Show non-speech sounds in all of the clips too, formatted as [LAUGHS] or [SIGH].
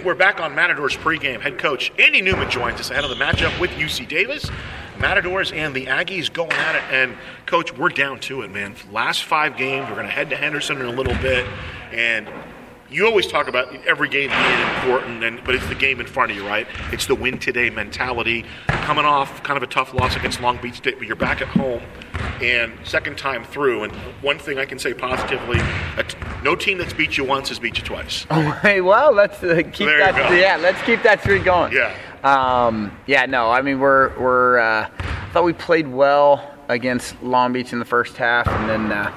we're back on Matadors pregame. Head coach Andy Newman joins us ahead of the matchup with UC Davis. Matadors and the Aggies going at it. And, coach, we're down to it, man. Last five games, we're going to head to Henderson in a little bit. And you always talk about every game being important, and but it's the game in front of you, right? It's the win today mentality. Coming off kind of a tough loss against Long Beach State, but you're back at home, and second time through. And one thing I can say positively: no team that's beat you once has beat you twice. [LAUGHS] Oh, hey, well, let's uh, keep There that. Yeah, let's keep that streak going. Yeah. Um, yeah, no, I mean we're we're. Uh, I thought we played well against Long Beach in the first half, and then uh,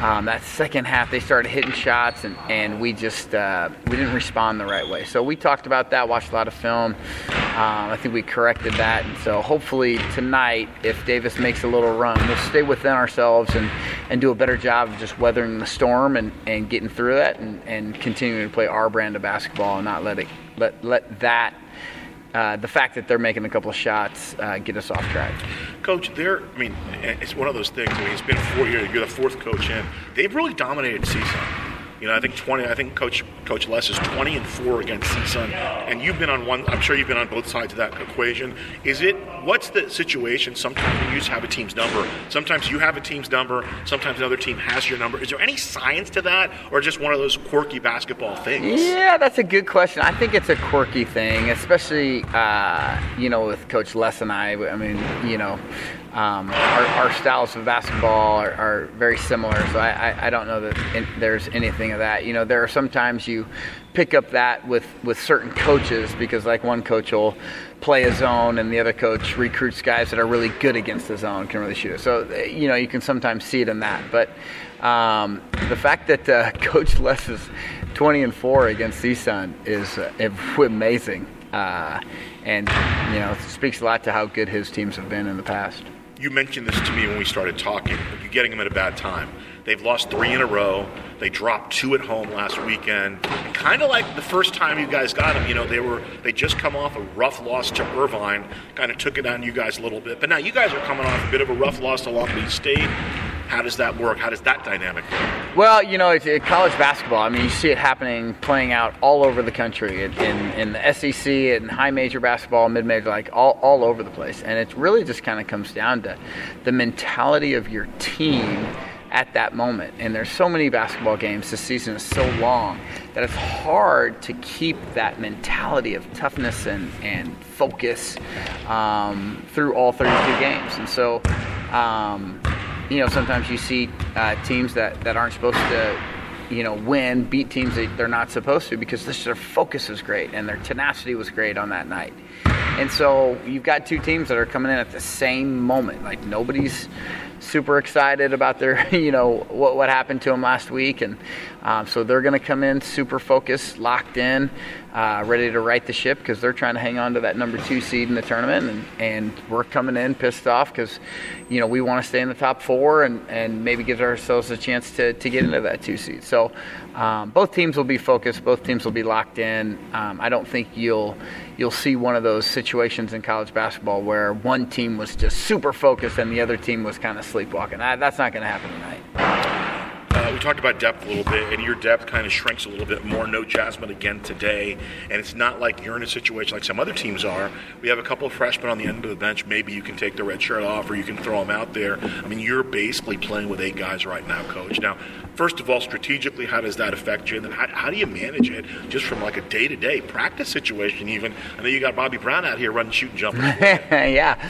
um, that second half they started hitting shots, and, and we just uh, we didn't respond the right way. So we talked about that, watched a lot of film. Um, I think we corrected that, and so hopefully tonight, if Davis makes a little run, we'll stay within ourselves and, and do a better job of just weathering the storm and, and getting through that, and, and continuing to play our brand of basketball and not let it let let that uh, the fact that they're making a couple of shots uh, get us off track. Coach, they're, I mean, it's one of those things. I mean, it's been four years. You're the fourth coach in. They've really dominated CSUN. You know, I think 20. I think Coach Coach Les is 20 and four against CSUN, and you've been on one. I'm sure you've been on both sides of that equation. Is it? What's the situation? Sometimes you just have a team's number. Sometimes you have a team's number. Sometimes another team has your number. Is there any science to that, or just one of those quirky basketball things? Yeah, that's a good question. I think it's a quirky thing, especially uh, you know with Coach Les and I. I mean, you know, um, our, our styles of basketball are, are very similar, so I, I, I don't know that in, there's anything of that. You know, there are sometimes you pick up that with with certain coaches because like one coach will play a zone and the other coach recruits guys that are really good against the zone can really shoot it. So you know you can sometimes see it in that, but um, the fact that uh, [LAUGHS] Coach Les is 20 and four against CSUN is uh, [LAUGHS] amazing, uh, and you know speaks a lot to how good his teams have been in the past. You mentioned this to me when we started talking. You're getting them at a bad time. They've lost three in a row. They dropped two at home last weekend. Kind of like the first time you guys got them, you know, they were they just come off a rough loss to Irvine, kind of took it on you guys a little bit. But now you guys are coming off a bit of a rough loss to Long Beach State. How does that work? How does that dynamic work? Well, you know, college basketball. I mean, you see it happening, playing out all over the country, in, in, in the SEC, and high major basketball, mid major, like all, all over the place. And it really just kind of comes down to the mentality of your team at that moment. And there's so many basketball games. This season is so long that it's hard to keep that mentality of toughness and, and focus um, through all 32 games. And so, um, you know, sometimes you see uh, teams that, that aren't supposed to, you know, win, beat teams that they're not supposed to because this, their focus is great and their tenacity was great on that night. And so you've got two teams that are coming in at the same moment. Like nobody's super excited about their, [LAUGHS] you know, what, what happened to them last week. And um, so they're going to come in super focused, locked in, uh, ready to right the ship because they're trying to hang on to that number two seed in the tournament. And, and we're coming in pissed off because, you know, we want to stay in the top four and, and maybe give ourselves a chance to, to get into that two seed. So um, both teams will be focused. Both teams will be locked in. Um, I don't think you'll you'll see one of those situations in college basketball where one team was just super focused and the other team was kind of sleepwalking. That, that's not going to happen tonight. Uh, we talked about depth a little bit, and your depth kind of shrinks a little bit more. No Jasmine again today, and it's not like you're in a situation like some other teams are. We have a couple of freshmen on the end of the bench. Maybe you can take the red shirt off, or you can throw them out there. I mean, you're basically playing with eight guys right now, coach. Now, first of all, strategically, how does that affect you? And then how, how do you manage it just from like a day-to-day practice situation? Even I know you got Bobby Brown out here running, shooting, jumping. [LAUGHS] yeah,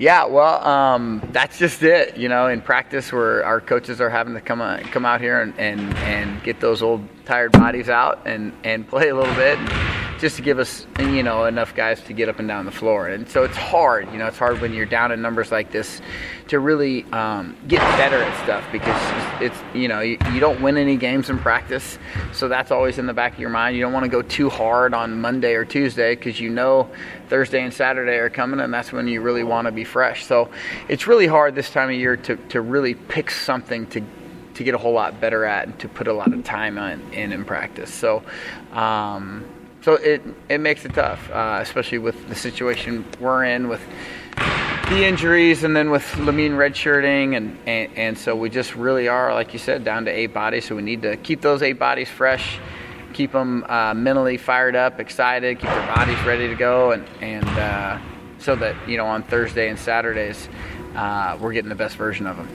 yeah. Well, um, that's just it. You know, in practice, where our coaches are having to come on, come out here and, and, and get those old tired bodies out and, and play a little bit, just to give us you know enough guys to get up and down the floor. And so it's hard. You know, it's hard when you're down in numbers like this to really um, get better at stuff because it's you know you, you don't win any games in practice, so that's always in the back of your mind. You don't want to go too hard on Monday or Tuesday because you know Thursday and Saturday are coming, and that's when you really want to be fresh. So it's really hard this time of year to, to really pick something to to get a whole lot better at and to put a lot of time in in, in practice. So. Um, so it it makes it tough, uh, especially with the situation we're in with the injuries and then with Lamine redshirting and, and and so we just really are like you said down to eight bodies so we need to keep those eight bodies fresh keep them uh, mentally fired up, excited, keep their bodies ready to go, and and uh, so that you know on Thursday and Saturdays uh, we're getting the best version of them.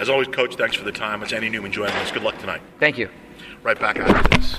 As always, Coach, thanks for the time. It's Andy Newman joining us. Good luck tonight. Thank you. Right back after this.